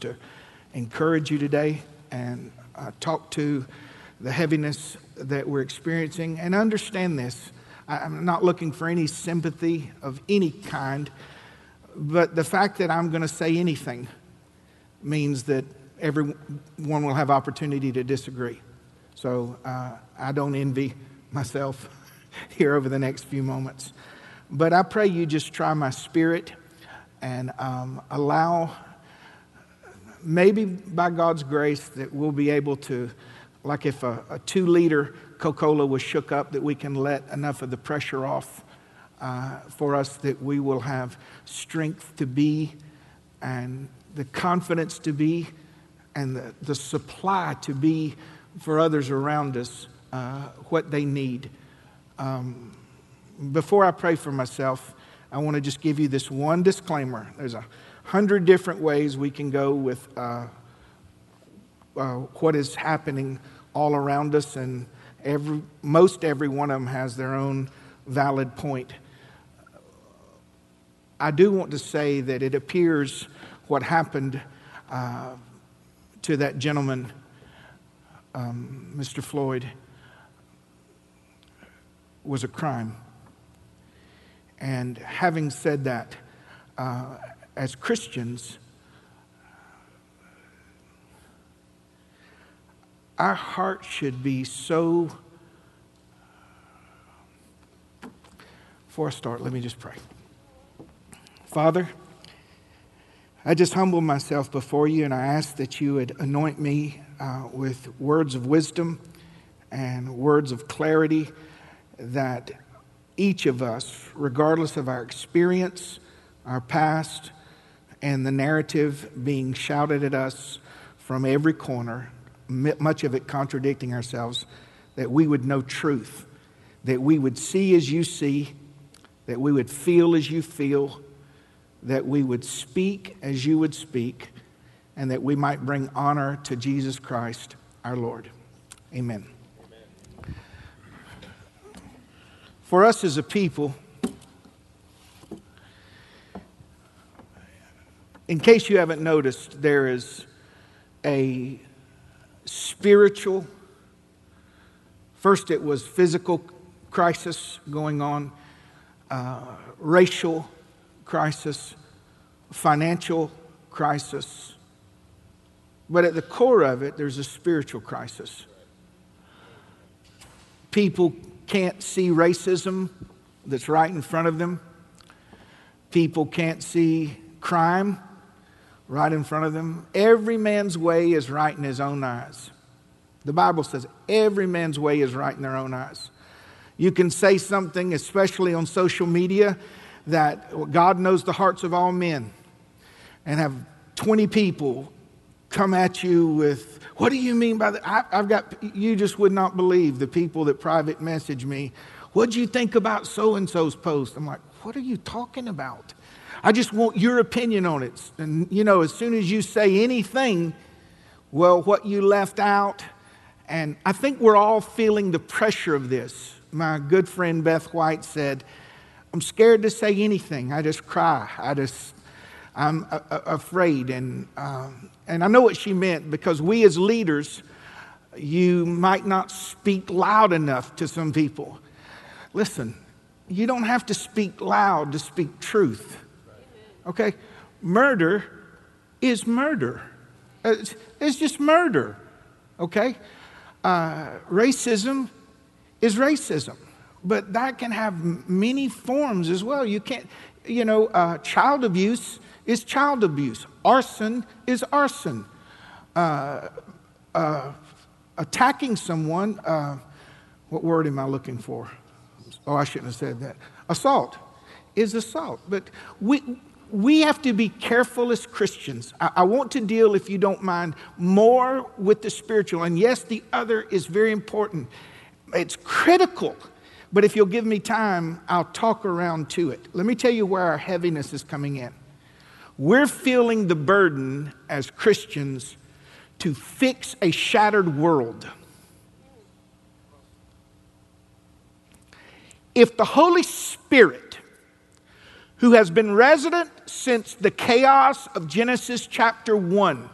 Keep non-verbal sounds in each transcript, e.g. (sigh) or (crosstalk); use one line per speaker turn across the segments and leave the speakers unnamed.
to encourage you today and uh, talk to the heaviness that we're experiencing. And understand this I'm not looking for any sympathy of any kind, but the fact that I'm going to say anything means that everyone will have opportunity to disagree. So uh, I don't envy myself (laughs) here over the next few moments. But I pray you just try my spirit and um, allow, maybe by God's grace, that we'll be able to, like if a, a two liter Coca Cola was shook up, that we can let enough of the pressure off uh, for us that we will have strength to be and the confidence to be and the, the supply to be for others around us uh, what they need. Um, before I pray for myself, I want to just give you this one disclaimer. There's a hundred different ways we can go with uh, uh, what is happening all around us, and every, most every one of them has their own valid point. I do want to say that it appears what happened uh, to that gentleman, um, Mr. Floyd, was a crime. And having said that, uh, as Christians, our heart should be so. Before I start, let me just pray. Father, I just humble myself before you and I ask that you would anoint me uh, with words of wisdom and words of clarity that each of us, regardless of our experience, our past, and the narrative being shouted at us from every corner, much of it contradicting ourselves, that we would know truth, that we would see as you see, that we would feel as you feel, that we would speak as you would speak, and that we might bring honor to Jesus Christ our Lord. Amen. For us as a people, in case you haven't noticed, there is a spiritual, first it was physical crisis going on, uh, racial crisis, financial crisis. But at the core of it, there's a spiritual crisis. People can't see racism that's right in front of them. People can't see crime right in front of them. Every man's way is right in his own eyes. The Bible says every man's way is right in their own eyes. You can say something, especially on social media, that God knows the hearts of all men, and have 20 people come at you with what do you mean by that? I, have got, you just would not believe the people that private message me. What'd you think about so and so's post? I'm like, what are you talking about? I just want your opinion on it. And, you know, as soon as you say anything, well, what you left out, and I think we're all feeling the pressure of this. My good friend Beth White said, I'm scared to say anything. I just cry. I just, I'm a- a- afraid. And um, and I know what she meant because we as leaders, you might not speak loud enough to some people. Listen, you don't have to speak loud to speak truth. Okay? Murder is murder, it's, it's just murder. Okay? Uh, racism is racism, but that can have many forms as well. You can't, you know, uh, child abuse is child abuse. Arson is arson. Uh, uh, attacking someone, uh, what word am I looking for? Oh, I shouldn't have said that. Assault is assault. But we, we have to be careful as Christians. I, I, want to deal, if you don't mind, more with the spiritual. And yes, the other is very important, it's critical. But if you'll give me time, I'll talk around to it. Let me tell you where our heaviness is coming in. We're feeling the burden as Christians to fix a shattered world. If the Holy Spirit, who has been resident since the chaos of Genesis chapter 1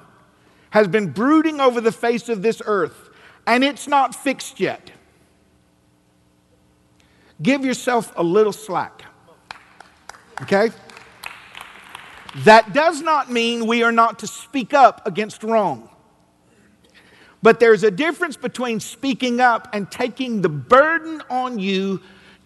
has been brooding over the face of this earth, and it's not fixed yet. Give yourself a little slack. Okay? That does not mean we are not to speak up against wrong. But there's a difference between speaking up and taking the burden on you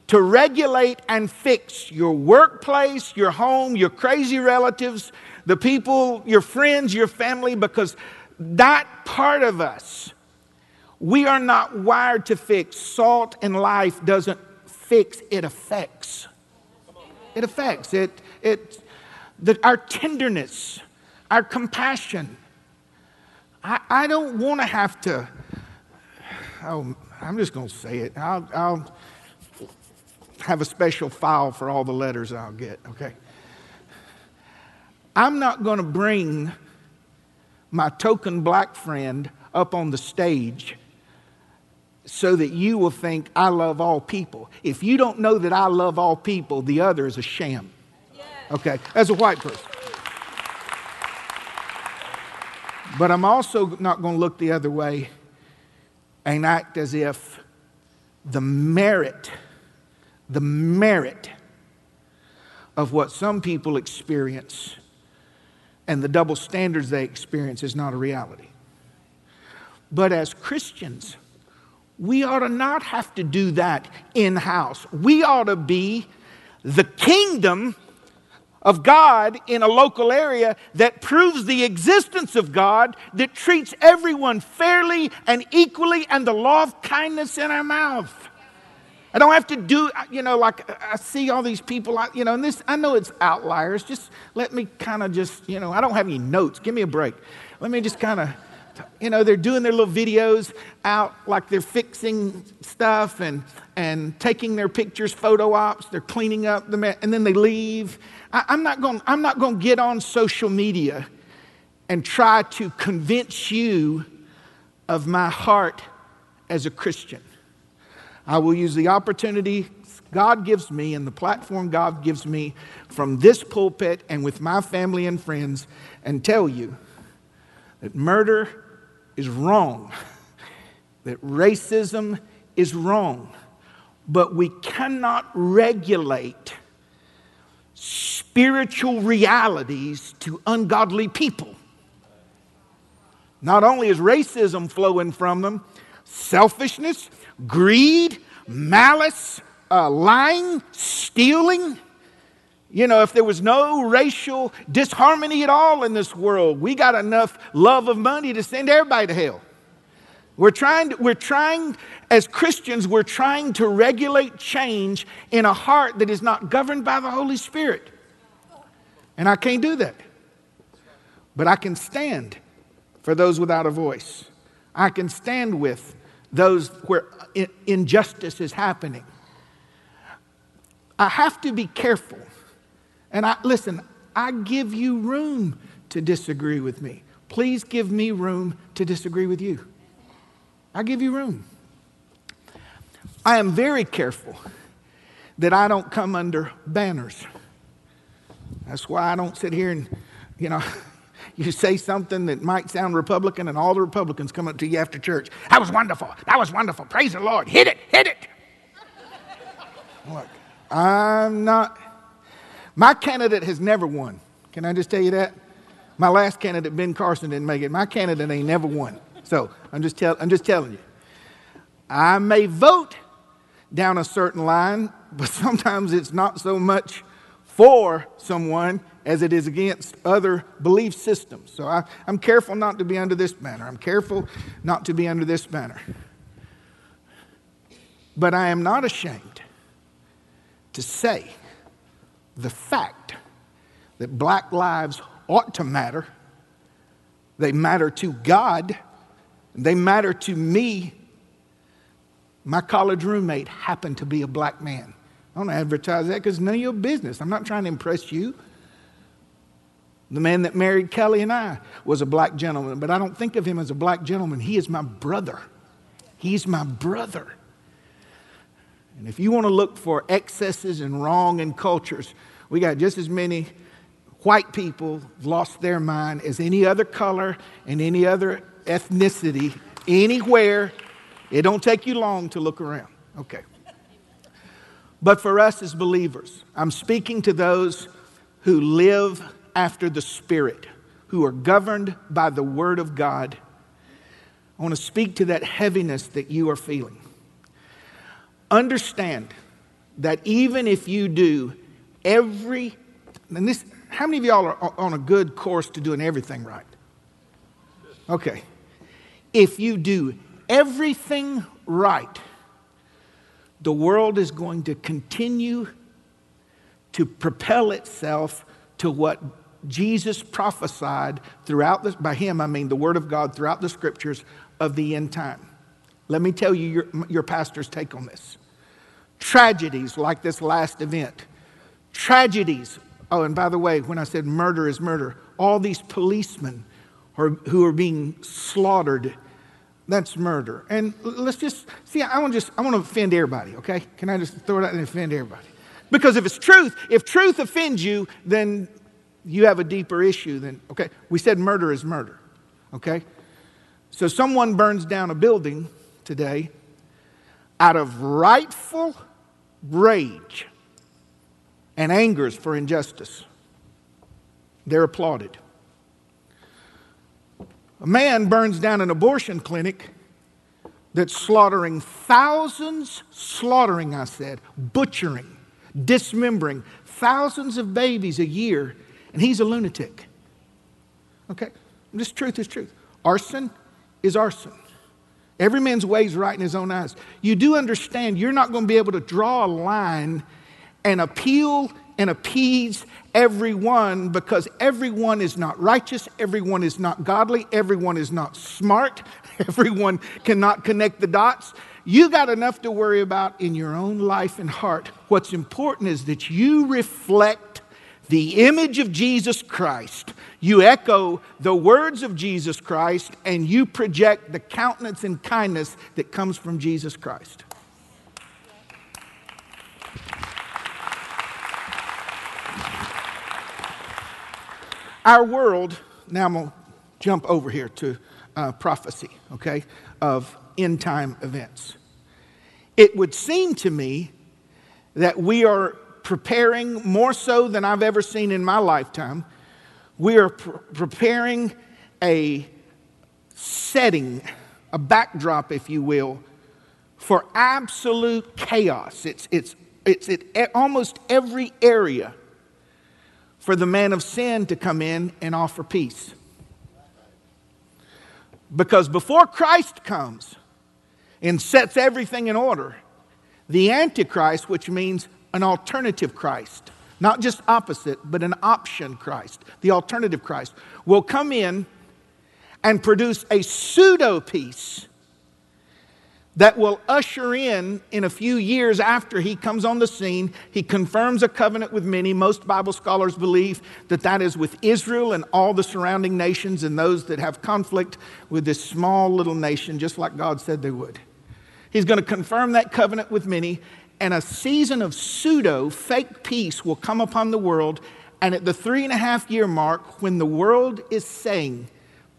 to regulate and fix your workplace, your home, your crazy relatives, the people, your friends, your family, because that part of us, we are not wired to fix. Salt in life doesn't fix, it affects. It affects. It, it, the, our tenderness, our compassion. I, I don't want to have to, oh, I'm just going to say it. I'll, I'll have a special file for all the letters I'll get, okay? I'm not going to bring my token black friend up on the stage so that you will think I love all people. If you don't know that I love all people, the other is a sham. Okay, as a white person. But I'm also not going to look the other way and act as if the merit the merit of what some people experience and the double standards they experience is not a reality. But as Christians, we ought to not have to do that in house. We ought to be the kingdom of God in a local area that proves the existence of God, that treats everyone fairly and equally, and the law of kindness in our mouth. I don't have to do, you know, like I see all these people, you know, and this, I know it's outliers. Just let me kind of just, you know, I don't have any notes. Give me a break. Let me just kind of, you know, they're doing their little videos out like they're fixing stuff and, and taking their pictures, photo ops. They're cleaning up the, and then they leave. I, I'm not going, I'm not going to get on social media and try to convince you of my heart as a Christian. I will use the opportunity God gives me and the platform God gives me from this pulpit and with my family and friends and tell you that murder is wrong, (laughs) that racism is wrong, but we cannot regulate spiritual realities to ungodly people. Not only is racism flowing from them, selfishness, greed, malice, uh, lying, stealing. You know, if there was no racial disharmony at all in this world, we got enough love of money to send everybody to hell. We're trying, to, we're trying, as Christians, we're trying to regulate change in a heart that is not governed by the Holy Spirit. And I can't do that. But I can stand for those without a voice. I can stand with those where injustice is happening. I have to be careful. And I listen, I give you room to disagree with me. Please give me room to disagree with you. I give you room. I am very careful that I don't come under banners. That's why I don't sit here and, you know, (laughs) you say something that might sound Republican, and all the Republicans come up to you after church. That was wonderful. That was wonderful. Praise the Lord. Hit it. Hit it. Look, I'm not. My candidate has never won. Can I just tell you that? My last candidate, Ben Carson, didn't make it. My candidate ain't never won. So I'm just, tell, I'm just telling you. I may vote down a certain line, but sometimes it's not so much for someone as it is against other belief systems. So I, am careful not to be under this banner. I'm careful not to be under this banner. But I am not ashamed to say the fact that black lives ought to matter. They matter to God, they matter to me. My college roommate happened to be a black man. I don't advertise that because none of your business. I'm not trying to impress you. The man that married Kelly and I was a black gentleman, but I don't think of him as a black gentleman. He is my brother. He's my brother. And if you want to look for excesses and wrong in cultures, we got just as many white people lost their mind as any other color and any other ethnicity anywhere. It don't take you long to look around. Okay. But for us as believers, I'm speaking to those who live after the Spirit, who are governed by the Word of God. I want to speak to that heaviness that you are feeling. Understand that even if you do every, and this, how many of y'all are on a good course to doing everything right? Okay. If you do everything right, the world is going to continue to propel itself to what Jesus prophesied throughout this, by him, I mean the Word of God throughout the scriptures of the end time. Let me tell you your, your pastor's take on this. Tragedies like this last event, tragedies. Oh, and by the way, when I said murder is murder, all these policemen are, who are being slaughtered that's murder. And let's just see, I want just I want to offend everybody, okay? Can I just throw it out and offend everybody? Because if it's truth, if truth offends you, then you have a deeper issue than okay. We said murder is murder. Okay? So someone burns down a building today out of rightful rage and angers for injustice. They're applauded. A man burns down an abortion clinic that's slaughtering thousands, slaughtering, I said, butchering, dismembering thousands of babies a year, and he's a lunatic. Okay? This truth is truth. Arson is arson. Every man's way is right in his own eyes. You do understand you're not going to be able to draw a line and appeal and appease everyone because everyone is not righteous, everyone is not godly, everyone is not smart, (laughs) everyone cannot connect the dots. You got enough to worry about in your own life and heart. What's important is that you reflect the image of Jesus Christ. You echo the words of Jesus Christ and you project the countenance and kindness that comes from Jesus Christ. Our world, now I'm going to jump over here to uh, prophecy, okay, of end time events. It would seem to me that we are preparing more so than I've ever seen in my lifetime. We are pr- preparing a setting, a backdrop, if you will, for absolute chaos. It's, it's, it's at almost every area for the man of sin to come in and offer peace. Because before Christ comes and sets everything in order, the Antichrist, which means an alternative Christ, not just opposite, but an option Christ, the alternative Christ, will come in and produce a pseudo peace that will usher in, in a few years after he comes on the scene, he confirms a covenant with many. Most Bible scholars believe that that is with Israel and all the surrounding nations and those that have conflict with this small little nation, just like God said they would. He's going to confirm that covenant with many, and a season of pseudo fake peace will come upon the world. And at the three and a half year mark, when the world is saying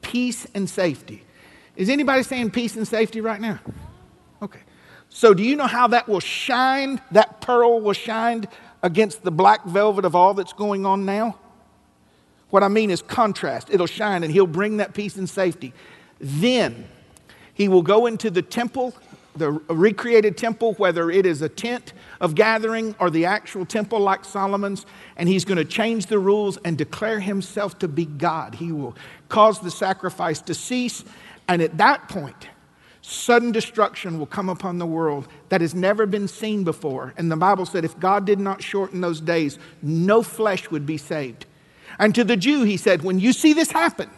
peace and safety, is anybody saying peace and safety right now? Okay. So, do you know how that will shine? That pearl will shine against the black velvet of all that's going on now? What I mean is contrast. It'll shine and he'll bring that peace and safety. Then he will go into the temple, the recreated temple, whether it is a tent of gathering or the actual temple like Solomon's, and he's going to change the rules and declare himself to be God. He will cause the sacrifice to cease, and at that point, sudden destruction will come upon the world that has never been seen before. And the Bible said if God did not shorten those days, no flesh would be saved. And to the Jew, he said, when you see this happen,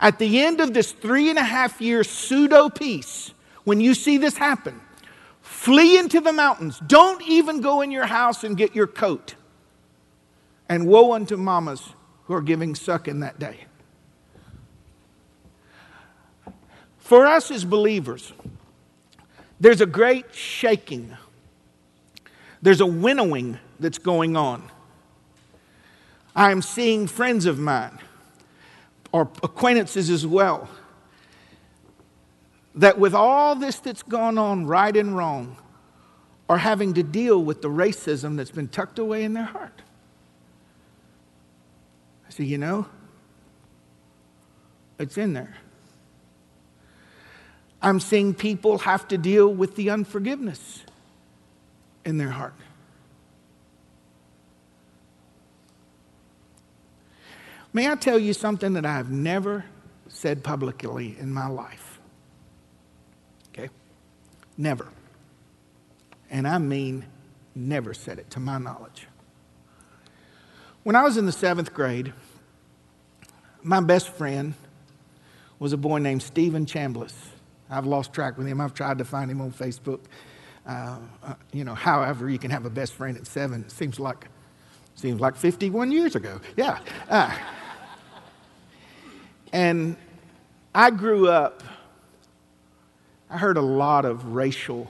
at the end of this three and a half year pseudo peace, when you see this happen, flee into the mountains. Don't even go in your house and get your coat. And woe unto mamas who are giving suck in that day. For us as believers, there's a great shaking, there's a winnowing that's going on. I am seeing friends of mine or acquaintances as well that with all this that's gone on, right and wrong, are having to deal with the racism that's been tucked away in their heart. I say, you know, it's in there. I'm seeing people have to deal with the unforgiveness in their heart. May I tell you something that I've never said publicly in my life? Never. And I mean, never said it to my knowledge. When I was in the seventh grade, my best friend was a boy named Stephen Chambliss. I've lost track with him. I've tried to find him on Facebook. Uh, uh, you know, however, you can have a best friend at seven. It seems like, seems like 51 years ago. Yeah. Uh, and I grew up, I heard a lot of racial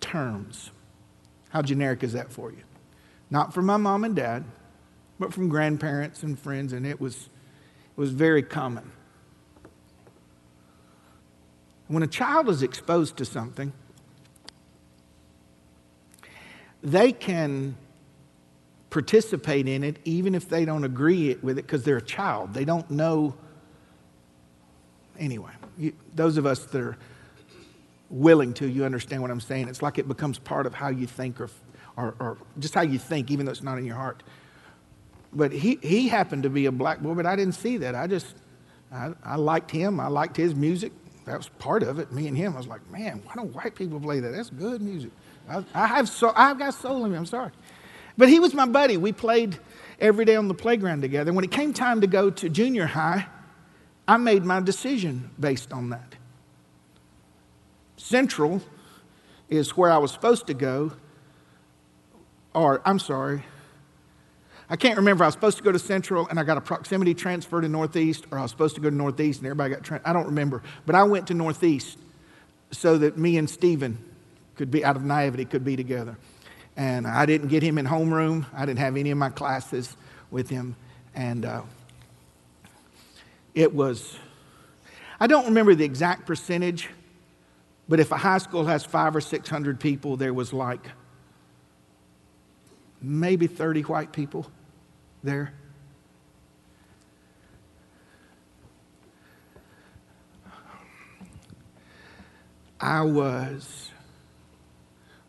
terms. How generic is that for you? Not from my mom and dad, but from grandparents and friends, and it was, it was very common. When a child is exposed to something, they can participate in it even if they don't agree with it because they're a child. They don't know. Anyway, you, those of us that are willing to, you understand what I'm saying. It's like it becomes part of how you think or, or, or just how you think, even though it's not in your heart. But he, he happened to be a black boy, but I didn't see that. I just, I, I liked him. I liked his music. That was part of it. Me and him, I was like, man, why don't white people play that? That's good music. I, I have so, I've got soul in me. I'm sorry. But he was my buddy. We played every day on the playground together. When it came time to go to junior high, I made my decision based on that. Central is where I was supposed to go, or I'm sorry, I can't remember. I was supposed to go to Central and I got a proximity transfer to Northeast, or I was supposed to go to Northeast and everybody got tra- I don't remember. But I went to Northeast so that me and Stephen could be, out of naivety, could be together. And I didn't get him in homeroom. I didn't have any of my classes with him. And uh, it was, I don't remember the exact percentage, but if a high school has five or 600 people, there was like maybe 30 white people there. I was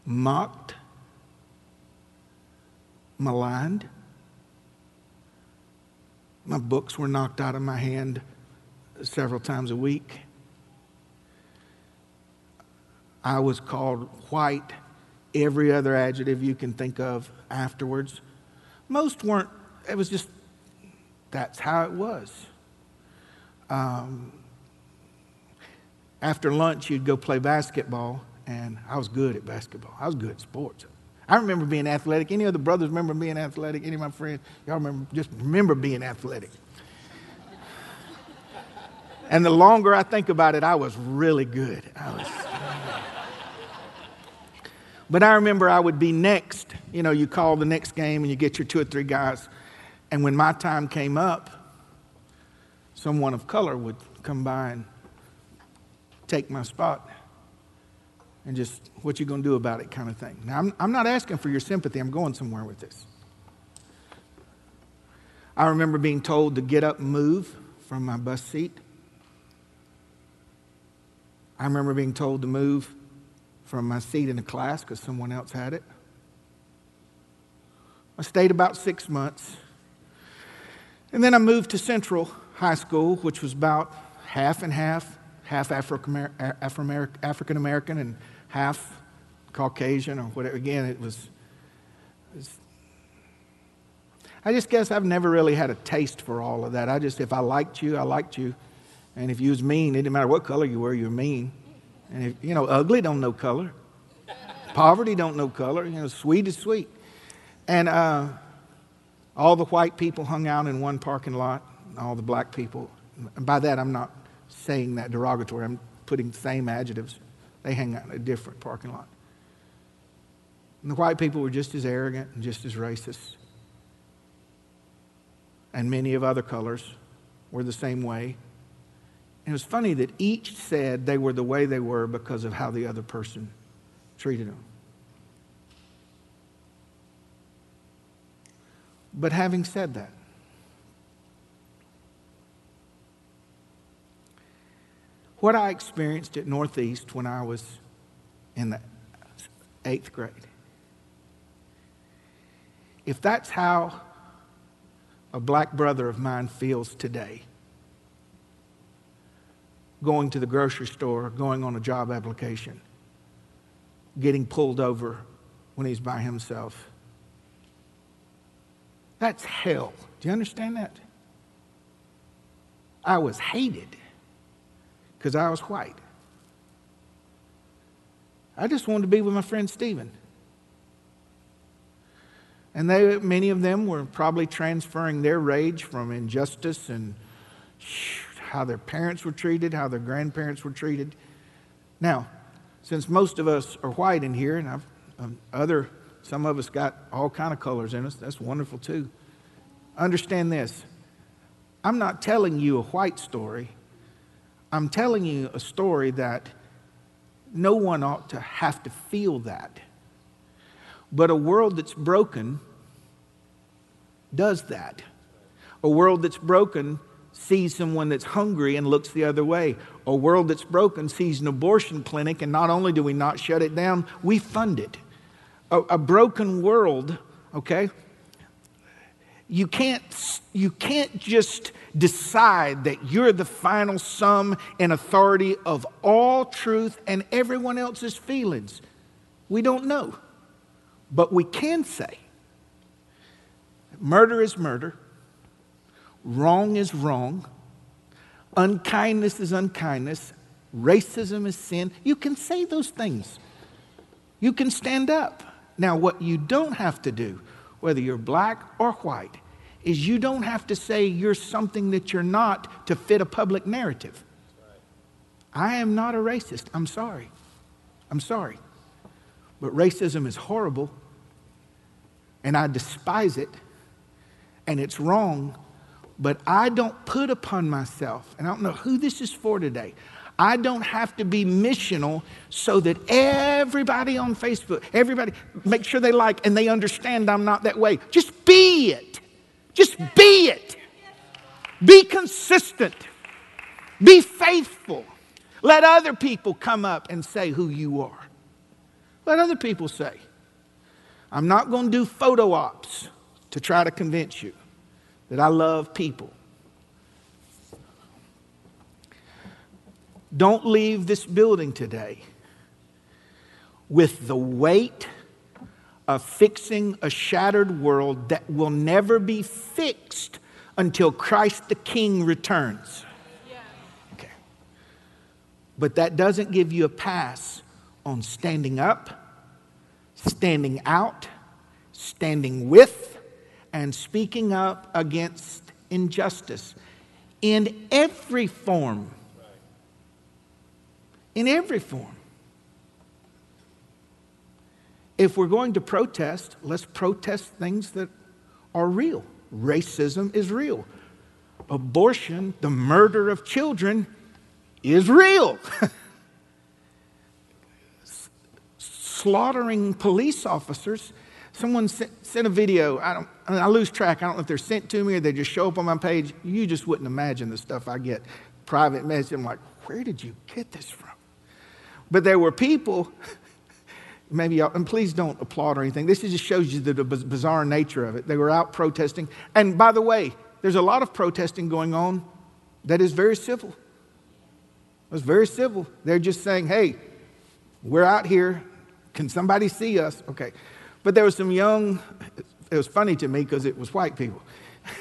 mocked maligned. My books were knocked out of my hand several times a week. I was called white, every other adjective you can think of afterwards. Most weren't, it was just, that's how it was. Um, after lunch, you'd go play basketball, and I was good at basketball. I was good at sports. I remember being athletic. Any of the brothers remember being athletic? Any of my friends? Y'all remember, just remember being athletic. And the longer I think about it, I was really good. I was, but I remember I would be next. You know, you call the next game and you get your two or three guys. And when my time came up, someone of color would come by and take my spot and just what you're going to do about it kind of thing. Now, I'm, I'm not asking for your sympathy. I'm going somewhere with this. I remember being told to get up and move from my bus seat. I remember being told to move from my seat in the class because someone else had it. I stayed about six months. And then I moved to Central High School, which was about half and half, half African American and half Caucasian or whatever. Again, it was, it was, I just guess I've never really had a taste for all of that. I just, if I liked you, I liked you. And if you was mean, it didn't matter what color you were, you were mean. And if, you know, ugly don't know color. Poverty don't know color. You know, sweet is sweet. And uh, all the white people hung out in one parking lot, all the black people. And by that, I'm not saying that derogatory. I'm putting the same adjectives. They hang out in a different parking lot. And the white people were just as arrogant and just as racist. And many of other colors were the same way. And it was funny that each said they were the way they were because of how the other person treated them. But having said that, what I experienced at Northeast when I was in the eighth grade, if that's how a black brother of mine feels today, going to the grocery store, going on a job application, getting pulled over when he's by himself. That's hell. Do you understand that? I was hated because I was white. I just wanted to be with my friend Stephen. And they, many of them were probably transferring their rage from injustice and how their parents were treated, how their grandparents were treated. Now, since most of us are white in here, and I've, um, other, some of us got all kind of colors in us, that's wonderful too. Understand this. I'm not telling you a white story. I'm telling you a story that no one ought to have to feel that. But a world that's broken does that. A world that's broken sees someone that's hungry and looks the other way. A world that's broken sees an abortion clinic, and not only do we not shut it down, we fund it. A, a broken world, okay? You can't, you can't just decide that you're the final sum and authority of all truth and everyone else's feelings. We don't know. But we can say murder is murder, wrong is wrong, unkindness is unkindness, racism is sin. You can say those things. You can stand up. Now, what you don't have to do, whether you're black or white, is you don't have to say you're something that you're not to fit a public narrative. I am not a racist. I'm sorry. I'm sorry. But racism is horrible, and I despise it, and it's wrong. But I don't put upon myself, and I don't know who this is for today. I don't have to be missional so that everybody on Facebook, everybody, make sure they like and they understand I'm not that way. Just be it. Just be it. Be consistent. Be faithful. Let other people come up and say who you are. Let other people say. I'm not going to do photo ops to try to convince you that I love people. Don't leave this building today with the weight of fixing a shattered world that will never be fixed until Christ the King returns. Okay. But that doesn't give you a pass on standing up, standing out, standing with, and speaking up against injustice in every form. In every form. If we're going to protest, let's protest things that are real. Racism is real. Abortion, the murder of children, is real. (laughs) Slaughtering police officers. Someone sent, sent a video. I, don't, I, I lose track. I don't know if they're sent to me or they just show up on my page. You just wouldn't imagine the stuff I get. Private message. I'm like, where did you get this from? But there were people (laughs) maybe, and please don't applaud or anything. This just shows you the, the bizarre nature of it. They were out protesting. And by the way, there's a lot of protesting going on that is very civil. It's very civil. They're just saying, hey, we're out here. Can somebody see us? Okay. But there was some young, it was funny to me because it was white people.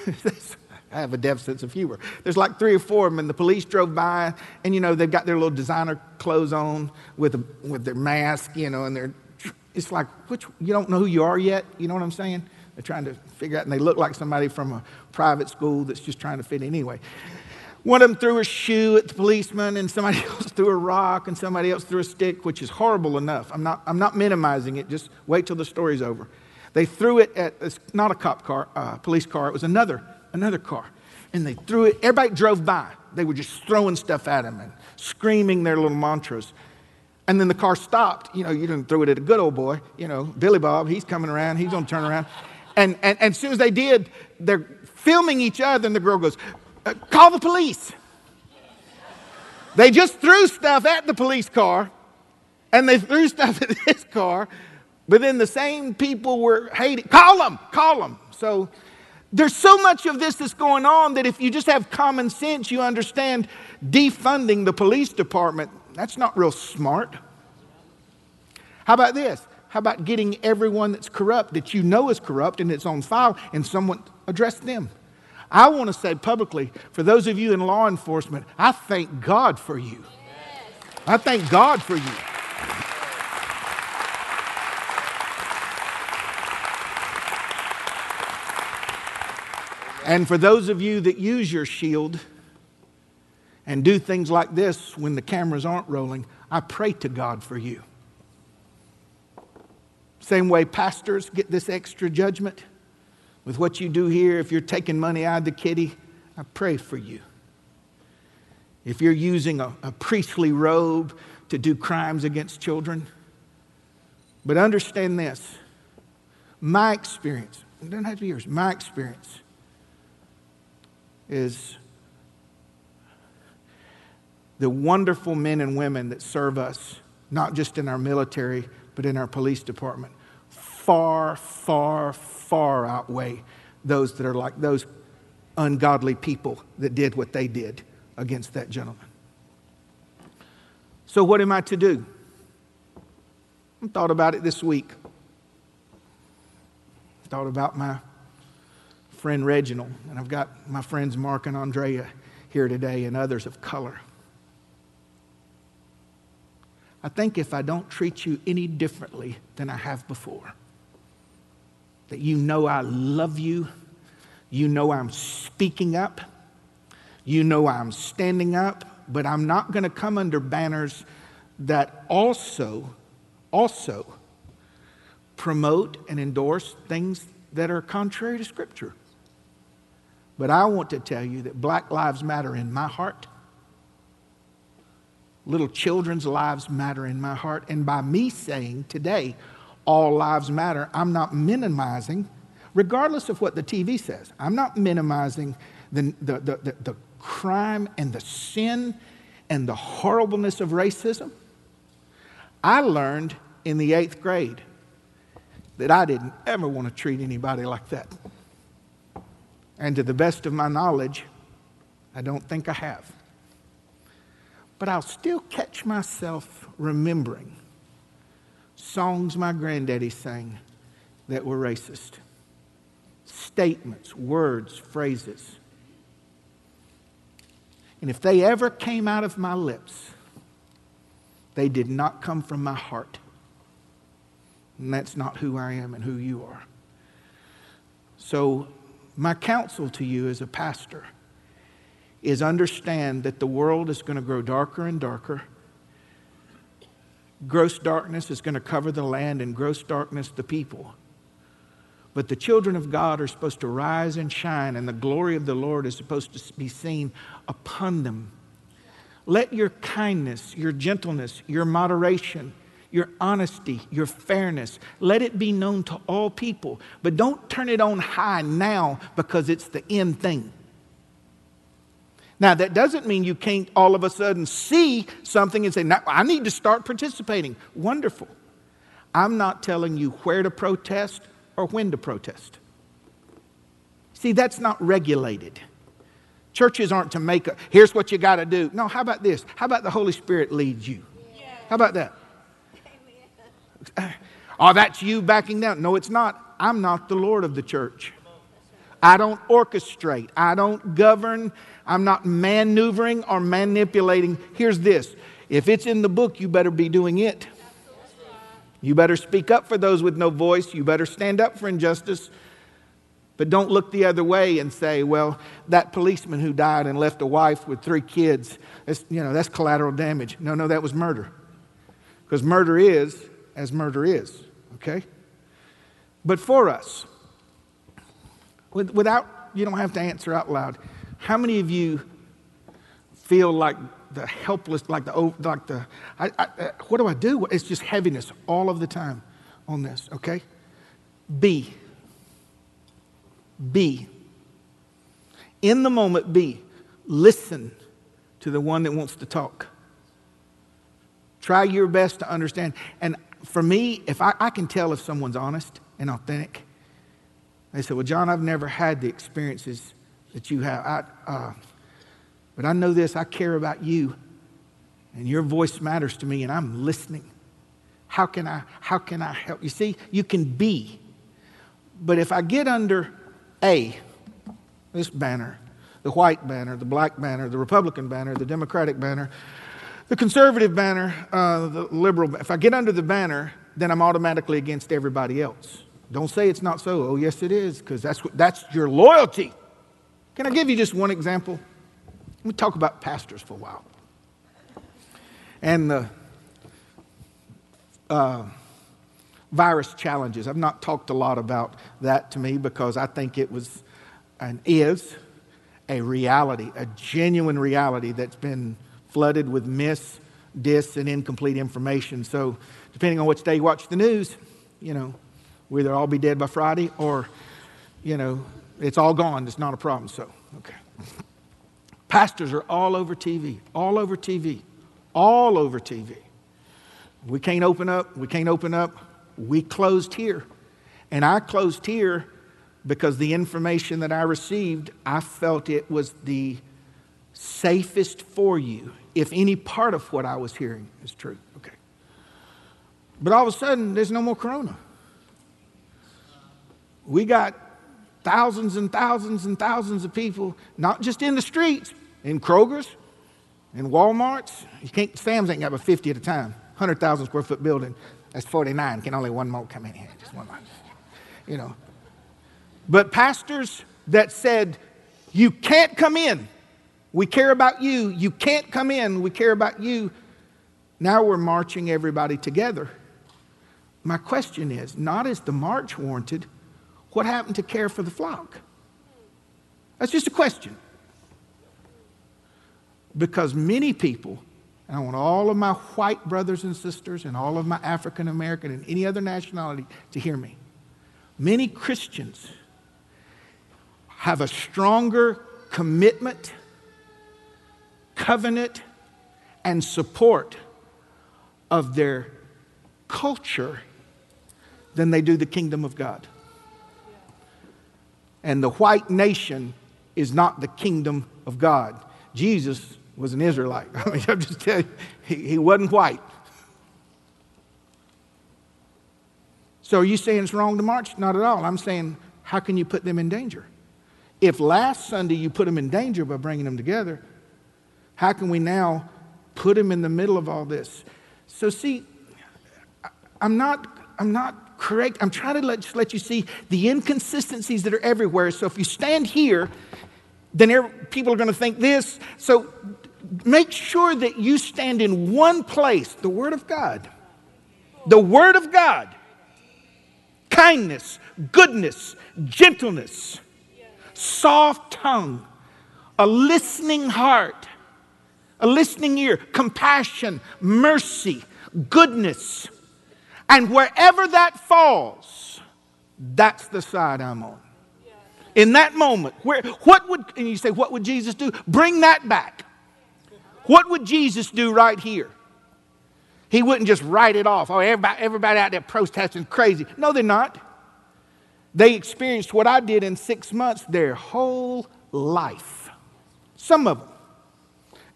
(laughs) I have a deaf sense of humor. There's like three or four of them, and the police drove by, and you know they've got their little designer clothes on with a, with their mask, you know, and they're it's like which you don't know who you are yet. You know what I'm saying? They're trying to figure out, and they look like somebody from a private school that's just trying to fit in anyway. One of them threw a shoe at the policeman, and somebody (laughs) else threw a rock, and somebody else threw a stick, which is horrible enough. I'm not, I'm not minimizing it. Just wait till the story's over. They threw it at it's not a cop car, uh, police car. It was another another car, and they threw it. Everybody drove by. They were just throwing stuff at him and screaming their little mantras. And then the car stopped. You know, you didn't throw it at a good old boy. You know, Billy Bob. He's coming around. He's gonna turn around. And and, and as soon as they did, they're filming each other, and the girl goes, uh, call the police. They just threw stuff at the police car, and they threw (laughs) stuff at his car, but then the same people were hating. Call them, call them. So there's so much of this that's going on that if you just have common sense, you understand defunding the police department. That's not real smart. How about this? How about getting everyone that's corrupt that you know is corrupt and it's on file and someone address them? I want to say publicly, for those of you in law enforcement, I thank God for you. I thank God for you. And for those of you that use your shield and do things like this when the cameras aren't rolling, I pray to God for you. Same way pastors get this extra judgment with what you do here, if you're taking money out of the kitty, I pray for you. If you're using a, a priestly robe to do crimes against children, but understand this my experience, it doesn't have to be yours, my experience is the wonderful men and women that serve us, not just in our military, but in our police department, far, far, far outweigh those that are like those ungodly people that did what they did against that gentleman. So, what am I to do? I thought about it this week. Thought about my friend Reginald, and I've got my friends Mark and Andrea here today, and others of color. I think if I don't treat you any differently than I have before, that you know I love you, you know I'm speaking up, you know I'm standing up, but I'm not going to come under banners that also, also promote and endorse things that are contrary to Scripture. But I want to tell you that Black Lives Matter in my heart. Little children's lives matter in my heart. And by me saying today, all lives matter, I'm not minimizing, regardless of what the TV says, I'm not minimizing the, the, the, the, crime and the sin and the horribleness of racism. I learned in the eighth grade that I didn't ever want to treat anybody like that. And to the best of my knowledge, I don't think I have. But I'll still catch myself remembering songs my granddaddy sang that were racist, statements, words, phrases. And if they ever came out of my lips, they did not come from my heart. And that's not who I am and who you are. So, my counsel to you as a pastor is understand that the world is going to grow darker and darker Gross darkness is going to cover the land, and gross darkness the people. But the children of God are supposed to rise and shine, and the glory of the Lord is supposed to be seen upon them. Let your kindness, your gentleness, your moderation, your honesty, your fairness, let it be known to all people. But don't turn it on high now because it's the end thing. Now, that doesn't mean you can't all of a sudden see something and say, I need to start participating. Wonderful. I'm not telling you where to protest or when to protest. See, that's not regulated. Churches aren't to make a, here's what you got to do. No, how about this? How about the Holy Spirit leads you? How about that? (clears throat) Oh, that's you backing down. No, it's not. I'm not the Lord of the church. I don't orchestrate. I don't govern. I'm not maneuvering or manipulating. Here's this if it's in the book, you better be doing it. You better speak up for those with no voice. You better stand up for injustice. But don't look the other way and say, well, that policeman who died and left a wife with three kids, that's, you know, that's collateral damage. No, no, that was murder. Because murder is as murder is, okay? But for us, without, you don't have to answer out loud, how many of you feel like the helpless, like the, like the, I, I, uh, what do I do? It's just heaviness all of the time on this, okay? Be. Be. In the moment, be. Listen to the one that wants to talk. Try your best to understand. And for me, if I, I can tell if someone's honest and authentic, they say, Well, John, I've never had the experiences that you have. I, uh, but I know this I care about you, and your voice matters to me, and I'm listening. How can I, how can I help? You see, you can be. But if I get under A, this banner, the white banner, the black banner, the Republican banner, the Democratic banner, the conservative banner, uh, the liberal, if I get under the banner, then I'm automatically against everybody else. Don't say it's not so. Oh, yes, it is, because that's, that's your loyalty. Can I give you just one example? Let me talk about pastors for a while. And the uh, virus challenges. I've not talked a lot about that to me because I think it was and is a reality, a genuine reality that's been flooded with mis, dis, and incomplete information. So, depending on which day you watch the news, you know, we either all be dead by Friday or, you know, it's all gone. It's not a problem. So, okay. Pastors are all over TV, all over TV, all over TV. We can't open up. We can't open up. We closed here. And I closed here because the information that I received, I felt it was the safest for you if any part of what I was hearing is true. Okay. But all of a sudden, there's no more corona. We got thousands and thousands and thousands of people, not just in the streets, in Kroger's, in Walmart's. You can't, Sam's ain't got but 50 at a time. 100,000 square foot building, that's 49. Can only one more come in here? Just one more. You know. But pastors that said, you can't come in. We care about you. You can't come in. We care about you. Now we're marching everybody together. My question is not is the march warranted? What happened to care for the flock? That's just a question. Because many people and I want all of my white brothers and sisters and all of my African American and any other nationality to hear me. Many Christians have a stronger commitment, covenant, and support of their culture than they do the kingdom of God. And the white nation is not the kingdom of God. Jesus was an Israelite. (laughs) I mean, I'm just telling you, he, he wasn't white. So are you saying it's wrong to march? Not at all. I'm saying, how can you put them in danger? If last Sunday you put them in danger by bringing them together, how can we now put him in the middle of all this? So, see, I'm not, I'm not correct. I'm trying to let, just let you see the inconsistencies that are everywhere. So, if you stand here, then people are going to think this. So, make sure that you stand in one place the Word of God. The Word of God. Kindness, goodness, gentleness, soft tongue, a listening heart, a listening ear, compassion, mercy, goodness. And wherever that falls, that's the side I'm on. In that moment, where what would and you say, what would Jesus do? Bring that back. What would Jesus do right here? He wouldn't just write it off. Oh, everybody, everybody out there protesting crazy. No, they're not. They experienced what I did in six months their whole life. Some of them.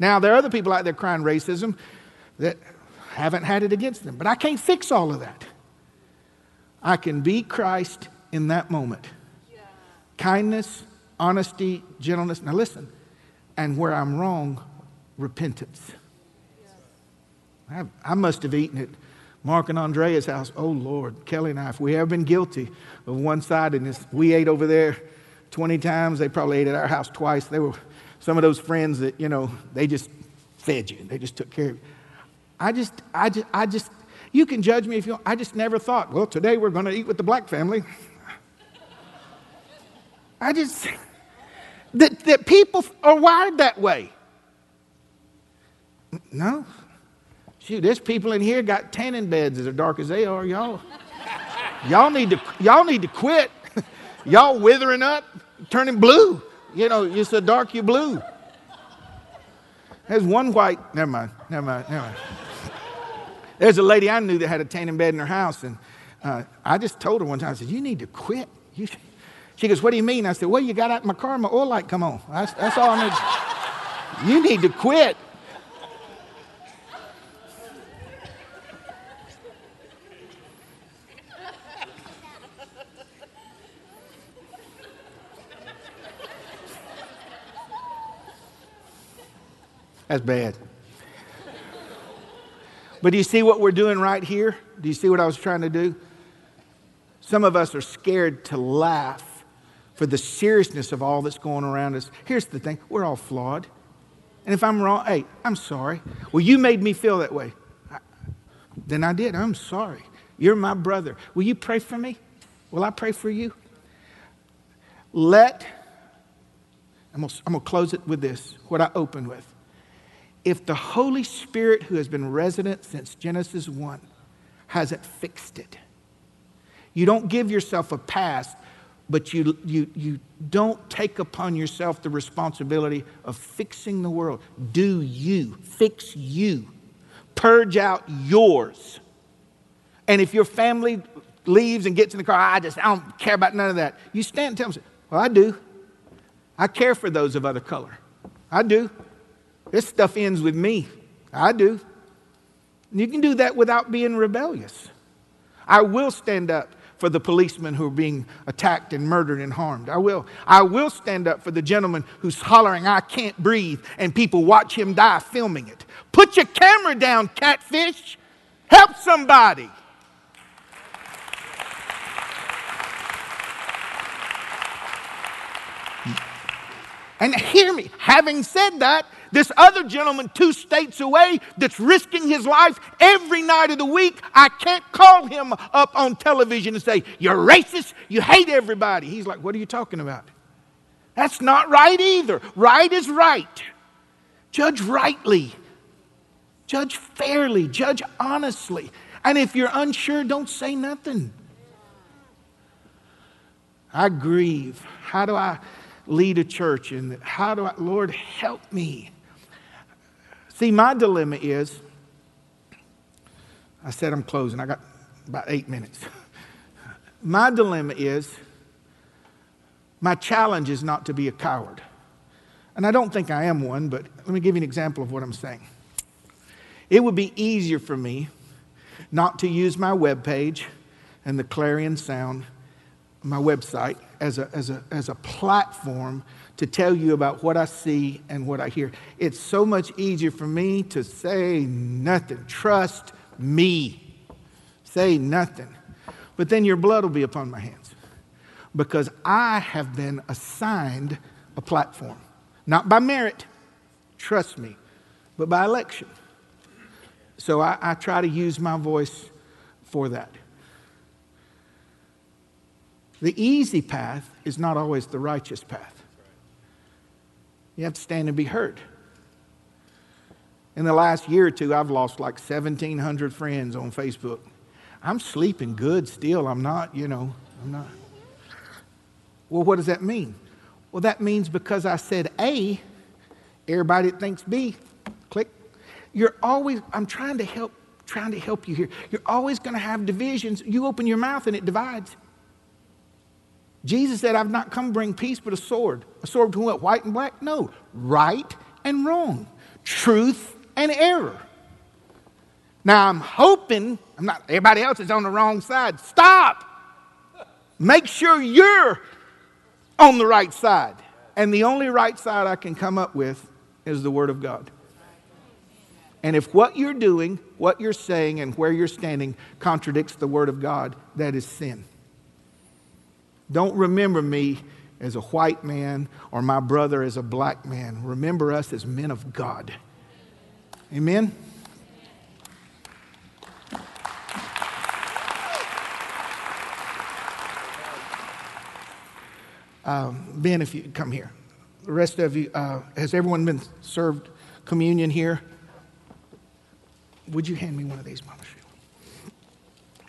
Now, there are other people out there crying racism that haven't had it against them, but I can't fix all of that. I can be Christ in that moment. Yeah. Kindness, honesty, gentleness. Now, listen, and where I'm wrong, repentance. I, must have eaten it Mark and Andrea's house. Oh, Lord. Kelly and I, if we have been guilty of one sidedness, we ate over there 20 times. They probably ate at our house twice. They were some of those friends that, you know, they just fed you. They just took care of you. I just, I just, I just, you can judge me if you want. I just never thought, well, today we're going to eat with the black family. I just, that, that people are wired that way. No. Shoot, there's people in here got tanning beds as dark as they are, y'all. Y'all need to, y'all need to quit. (laughs) y'all withering up, turning blue. You know, you're so dark, you're blue. There's one white, never mind, never mind, never mind. There's a lady I knew that had a tanning bed in her house, and uh, I just told her one time, I said, You need to quit. You she goes, What do you mean? I said, Well, you got out my car, my oil light come on. That's, that's all I need. You need to quit. That's bad. But do you see what we're doing right here? Do you see what I was trying to do? Some of us are scared to laugh for the seriousness of all that's going around us. Here's the thing we're all flawed. And if I'm wrong, hey, I'm sorry. Well, you made me feel that way. I, then I did. I'm sorry. You're my brother. Will you pray for me? Will I pray for you? Let, I'm going to close it with this, what I opened with if the Holy Spirit, who has been resident since Genesis 1, hasn't fixed it, you don't give yourself a pass, but you, you, you don't take upon yourself the responsibility of fixing the world. Do you, fix you, purge out yours. And if your family leaves and gets in the car, I just I don't care about none of that. You stand and tell them, well, I do. I care for those of other color. I do. This stuff ends with me. I do. You can do that without being rebellious. I will stand up for the policemen who are being attacked and murdered and harmed. I will. I will stand up for the gentleman who's hollering, I can't breathe, and people watch him die filming it. Put your camera down, catfish. Help somebody. And hear me, having said that, this other gentleman, two states away, that's risking his life every night of the week, I can't call him up on television and say, You're racist, you hate everybody. He's like, What are you talking about? That's not right either. Right is right. Judge rightly, judge fairly, judge honestly. And if you're unsure, don't say nothing. I grieve. How do I lead a church? And how do I, Lord, help me? See, my dilemma is I said I'm closing, I got about eight minutes. (laughs) My dilemma is my challenge is not to be a coward. And I don't think I am one, but let me give you an example of what I'm saying. It would be easier for me not to use my web page and the Clarion Sound, my website, as a, as a, as a platform to tell you about what I see and what I hear. It's so much easier for me to say nothing. Trust me. Say nothing. But then your blood will be upon my hands because I have been assigned a platform, not by merit, trust me, but by election. So I, I try to use my voice for that. The easy path is not always the righteous path. You have to stand and be heard. In the last year or two, I've lost like 1,700 friends on Facebook. I'm sleeping good still. I'm not, you know, I'm not. Well, what does that mean? Well, that means because I said A, everybody thinks B, click. You're always, I'm trying to help, trying to help you here. You're always going to have divisions. You open your mouth and it divides. Jesus said, I've not come to bring peace but a sword. A sword between what? White and black? No. Right and wrong. Truth and error. Now I'm hoping, I'm not, everybody else is on the wrong side. Stop. Make sure you're on the right side. And the only right side I can come up with is the Word of God. And if what you're doing, what you're saying, and where you're standing contradicts the Word of God, that is sin. Don't remember me as a white man or my brother as a black man. Remember us as men of God. Amen? Um, ben, if you come here. The rest of you, uh, has everyone been served communion here? Would you hand me one of these, Mama?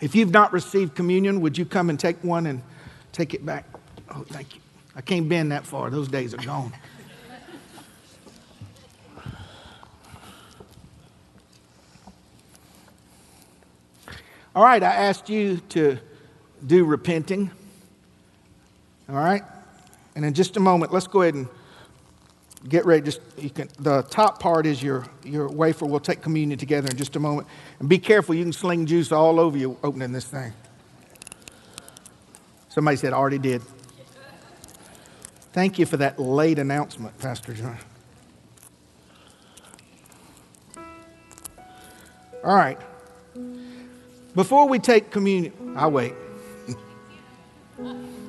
If you've not received communion, would you come and take one and take it back? Oh, thank you. I can't bend that far. Those days are gone. All right, I asked you to do repenting. All right? And in just a moment, let's go ahead and get ready. Just you can, the top part is your, your wafer. We'll take communion together in just a moment. And be careful, you can sling juice all over you opening this thing. Somebody said, already did. Thank you for that late announcement, Pastor John. All right. Before we take communion, I'll wait. (laughs)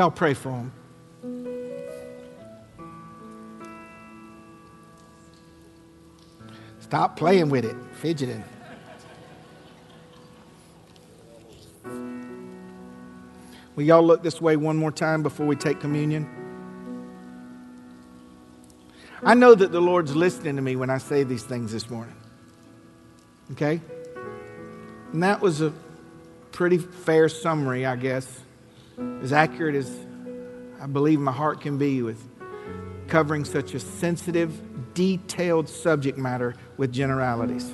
Y'all pray for him. Stop playing with it, fidgeting. Will y'all look this way one more time before we take communion? I know that the Lord's listening to me when I say these things this morning. Okay? And that was a pretty fair summary, I guess, as accurate as I believe my heart can be with covering such a sensitive, detailed subject matter with generalities.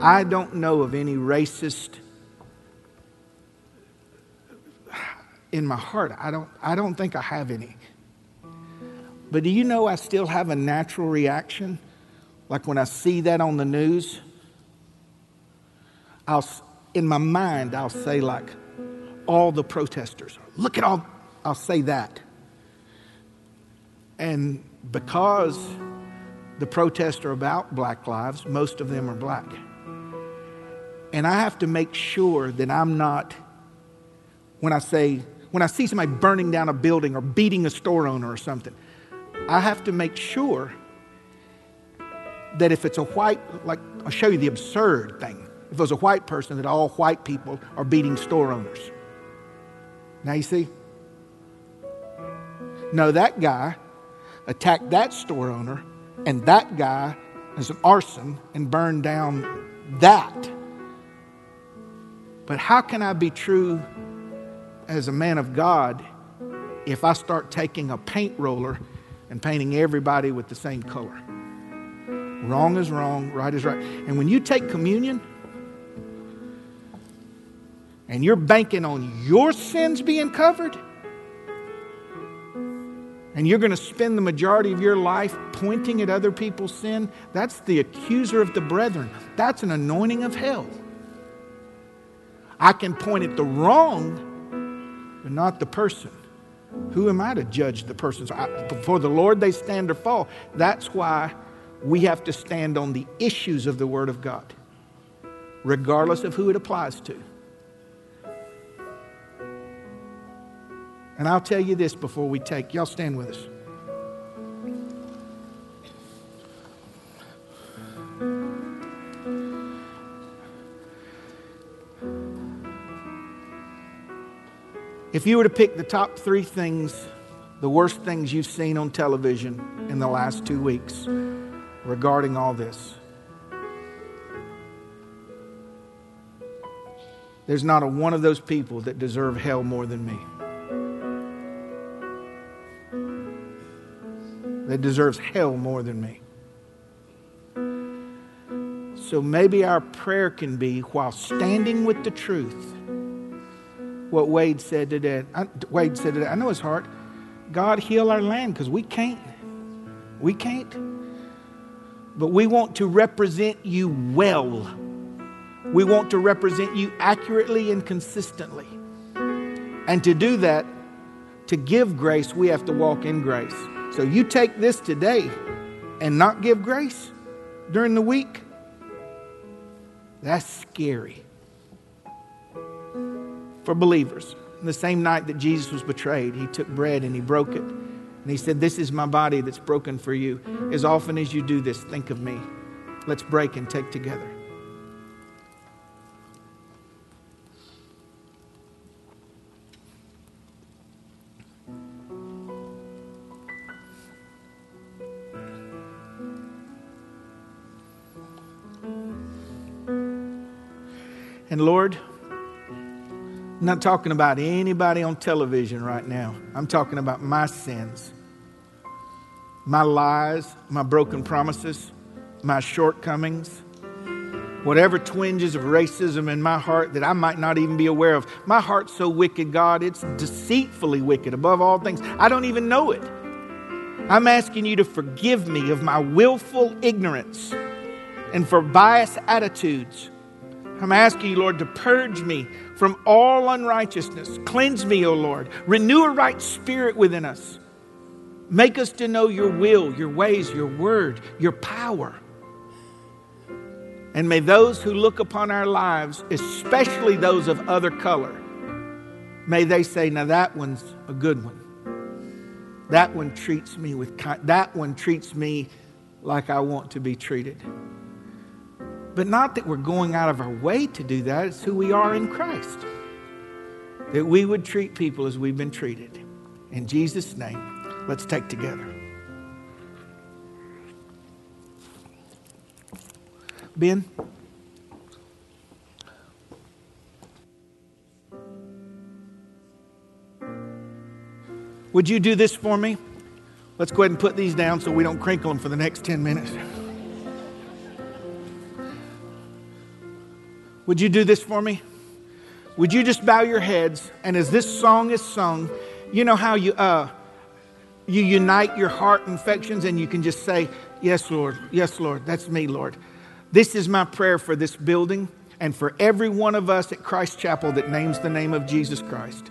I don't know of any racist in my heart. I don't, I don't think I have any. But do you know I still have a natural reaction? Like when I see that on the news, I'll, in my mind, I'll say, like, all the protesters. Look at all, I'll say that. And because the protests are about black lives, most of them are black. And I have to make sure that I'm not, when I say, when I see somebody burning down a building or beating a store owner or something, I have to make sure that if it's a white, like, I'll show you the absurd thing. If it was a white person, that all white people are beating store owners. Now you see? No, that guy attacked that store owner, and that guy is an arson and burned down that. But how can I be true as a man of God if I start taking a paint roller and painting everybody with the same color? Wrong is wrong, right is right. And when you take communion, and you're banking on your sins being covered, and you're going to spend the majority of your life pointing at other people's sin, that's the accuser of the brethren. That's an anointing of hell. I can point at the wrong, but not the person. Who am I to judge the person? before the Lord, they stand or fall. That's why we have to stand on the issues of the Word of God, regardless of who it applies to. And I'll tell you this before we take, y'all stand with us. If you were to pick the top three things, the worst things you've seen on television in the last two weeks regarding all this, there's not a one of those people that deserve hell more than me. That deserves hell more than me. So maybe our prayer can be while standing with the truth. What Wade said today. Wade said today. I know his heart. God heal our land because we can't. We can't. but we want to represent you well. We want to represent you accurately and consistently. And to do that, to give grace, we have to walk in grace. So you take this today and not give grace during the week, that's scary for believers. The same night that Jesus was betrayed, he took bread and he broke it. And he said, This is my body that's broken for you. As often as you do this, think of me. Let's break and take together. And Lord, I'm not talking about anybody on television right now. I'm talking about my sins, my lies, my broken promises, my shortcomings, whatever twinges of racism in my heart that I might not even be aware of. My heart's so wicked, God, it's deceitfully wicked above all things. I don't even know it. I'm asking you to forgive me of my willful ignorance and for biased attitudes I'm asking you, Lord, to purge me from all unrighteousness. Cleanse me, O Lord. Renew a right spirit within us. Make us to know your will, your ways, your word, your power. And may those who look upon our lives, especially those of other color, may they say, now that one's a good one. That one treats me with kind, that one treats me like I want to be treated. But not that we're going out of our way to do that, it's who we are in Christ. That we would treat people as we've been treated. In Jesus' name, let's take together. Ben? Would you do this for me? Let's go ahead and put these down so we don't crinkle them for the next 10 minutes. Would you do this for me? Would you just bow your heads and as this song is sung, you know how you uh, you unite your heart infections and you can just say, "Yes, Lord. Yes, Lord. That's me, Lord." This is my prayer for this building and for every one of us at Christ Chapel that names the name of Jesus Christ.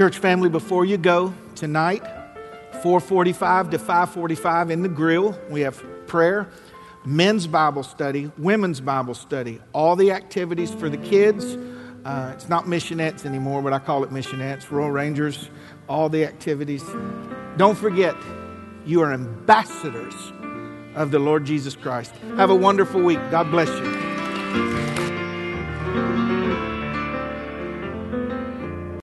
Church family, before you go tonight, 445 to 545 in the grill, we have prayer, men's Bible study, women's Bible study, all the activities for the kids. Uh, it's not missionettes anymore, but I call it missionettes, Royal Rangers, all the activities. Don't forget, you are ambassadors of the Lord Jesus Christ. Have a wonderful week. God bless you.